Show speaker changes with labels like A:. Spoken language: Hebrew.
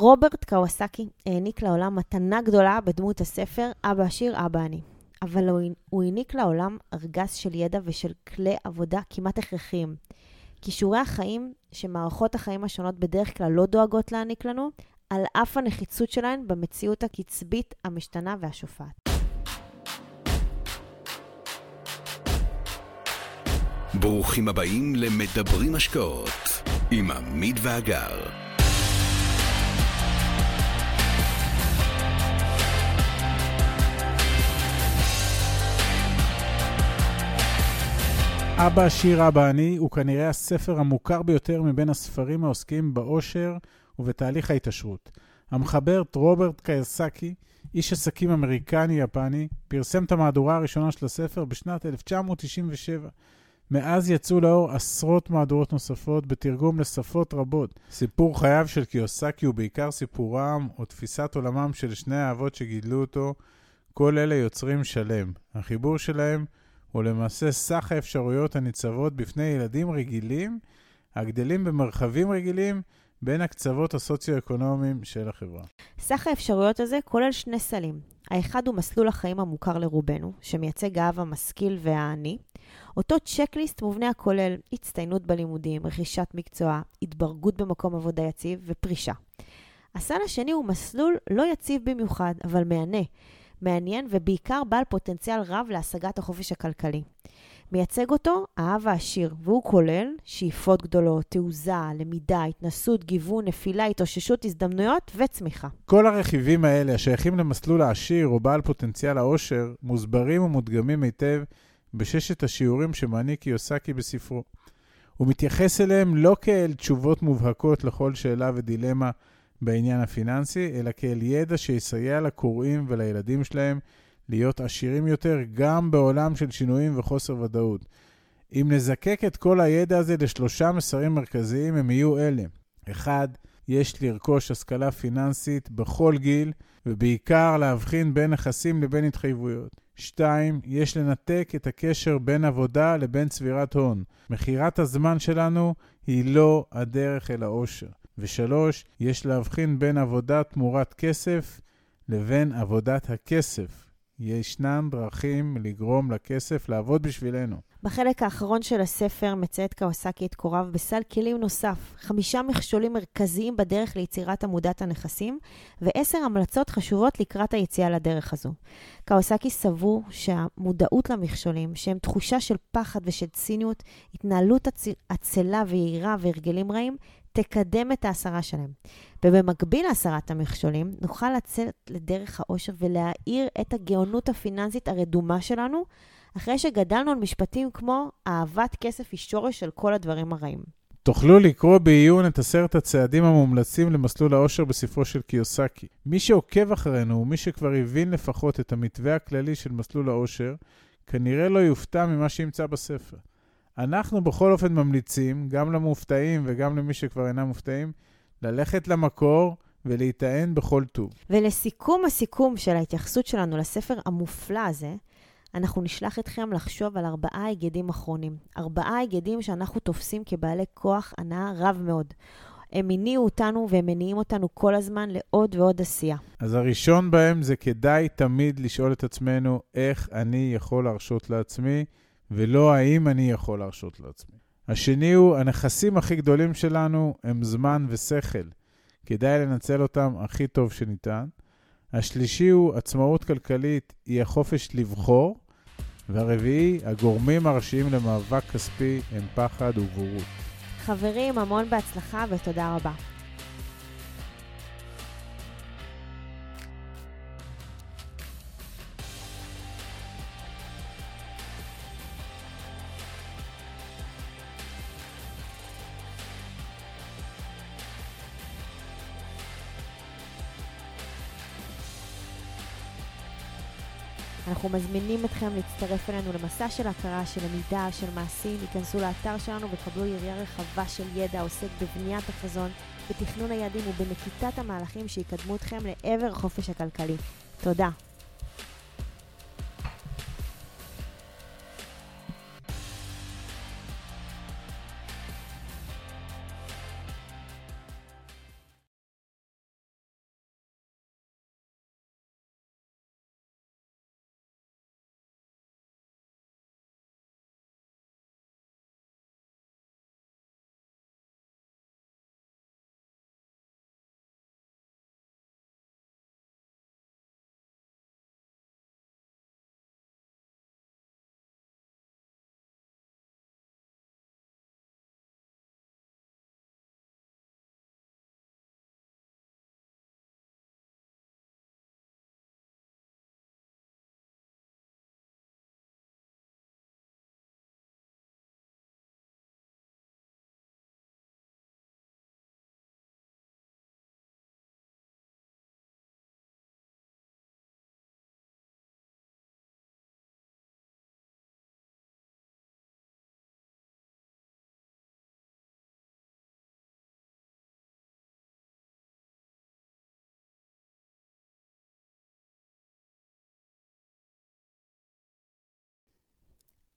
A: רוברט קוואסקי העניק לעולם מתנה גדולה בדמות הספר "אבא עשיר, אבא אני". אבל הוא העניק לעולם ארגז של ידע ושל כלי עבודה כמעט הכרחיים. כישורי החיים שמערכות החיים השונות בדרך כלל לא דואגות להעניק לנו, על אף הנחיצות שלהן במציאות הקצבית, המשתנה והשופעת.
B: ברוכים הבאים למדברים השקעות עם עמית ואגר.
C: אבא עשיר אבא אני הוא כנראה הספר המוכר ביותר מבין הספרים העוסקים בעושר ובתהליך ההתעשרות. המחבר רוברט קייסקי, איש עסקים אמריקני-יפני, פרסם את המהדורה הראשונה של הספר בשנת 1997. מאז יצאו לאור עשרות מהדורות נוספות בתרגום לשפות רבות. סיפור חייו של קיוסקי הוא בעיקר סיפורם או תפיסת עולמם של שני האבות שגידלו אותו. כל אלה יוצרים שלם. החיבור שלהם הוא למעשה סך האפשרויות הניצבות בפני ילדים רגילים, הגדלים במרחבים רגילים, בין הקצוות הסוציו-אקונומיים של החברה.
A: סך האפשרויות הזה כולל שני סלים. האחד הוא מסלול החיים המוכר לרובנו, שמייצג האב המשכיל והעני. אותו צ'קליסט מובנה הכולל הצטיינות בלימודים, רכישת מקצוע, התברגות במקום עבודה יציב ופרישה. הסל השני הוא מסלול לא יציב במיוחד, אבל מהנה. מעניין ובעיקר בעל פוטנציאל רב להשגת החופש הכלכלי. מייצג אותו האב העשיר, והוא כולל שאיפות גדולות, תעוזה, למידה, התנסות, גיוון, נפילה, התאוששות, הזדמנויות וצמיחה.
C: כל הרכיבים האלה השייכים למסלול העשיר או בעל פוטנציאל העושר, מוסברים ומודגמים היטב בששת השיעורים שמעניק קיוסקי בספרו. הוא מתייחס אליהם לא כאל תשובות מובהקות לכל שאלה ודילמה בעניין הפיננסי, אלא כאל ידע שיסייע לקוראים ולילדים שלהם להיות עשירים יותר גם בעולם של שינויים וחוסר ודאות. אם נזקק את כל הידע הזה לשלושה מסרים מרכזיים, הם יהיו אלה. אחד, יש לרכוש השכלה פיננסית בכל גיל, ובעיקר להבחין בין נכסים לבין התחייבויות. שתיים, יש לנתק את הקשר בין עבודה לבין צבירת הון. מכירת הזמן שלנו היא לא הדרך אל העושר. ושלוש, יש להבחין בין עבודה תמורת כסף לבין עבודת הכסף. ישנן דרכים לגרום לכסף לעבוד בשבילנו.
A: בחלק האחרון של הספר מציית קווסקי את קוריו בסל כלים נוסף, חמישה מכשולים מרכזיים בדרך ליצירת עמודת הנכסים, ועשר המלצות חשובות לקראת היציאה לדרך הזו. קווסקי סבור שהמודעות למכשולים, שהם תחושה של פחד ושל ציניות, התנהלות עצלה ויהירה והרגלים רעים, תקדם את ההסרה שלהם. ובמקביל להסרת המכשולים, נוכל לצאת לדרך העושר ולהאיר את הגאונות הפיננסית הרדומה שלנו, אחרי שגדלנו על משפטים כמו אהבת כסף היא שורש של כל הדברים הרעים.
C: תוכלו לקרוא בעיון את עשרת הצעדים המומלצים למסלול העושר בספרו של קיוסקי. מי שעוקב אחרינו ומי שכבר הבין לפחות את המתווה הכללי של מסלול העושר, כנראה לא יופתע ממה שימצא בספר. אנחנו בכל אופן ממליצים, גם למופתעים וגם למי שכבר אינם מופתעים, ללכת למקור ולהיטען בכל טוב.
A: ולסיכום הסיכום של ההתייחסות שלנו לספר המופלא הזה, אנחנו נשלח אתכם לחשוב על ארבעה היגדים אחרונים. ארבעה היגדים שאנחנו תופסים כבעלי כוח הנאה רב מאוד. הם הניעו אותנו והם מניעים אותנו כל הזמן לעוד ועוד עשייה.
C: אז הראשון בהם זה כדאי תמיד לשאול את עצמנו איך אני יכול להרשות לעצמי ולא האם אני יכול להרשות לעצמי. השני הוא, הנכסים הכי גדולים שלנו הם זמן ושכל. כדאי לנצל אותם הכי טוב שניתן. השלישי הוא, עצמאות כלכלית היא החופש לבחור. והרביעי, הגורמים הראשיים למאבק כספי הם פחד ובורות.
A: חברים, המון בהצלחה ותודה רבה. אנחנו מזמינים אתכם להצטרף אלינו למסע של הכרה, של למידה, של מעשים. היכנסו לאתר שלנו וקבלו יריעה רחבה של ידע העוסק בבניית החזון, בתכנון היעדים ובנקיטת המהלכים שיקדמו אתכם לעבר החופש הכלכלי. תודה.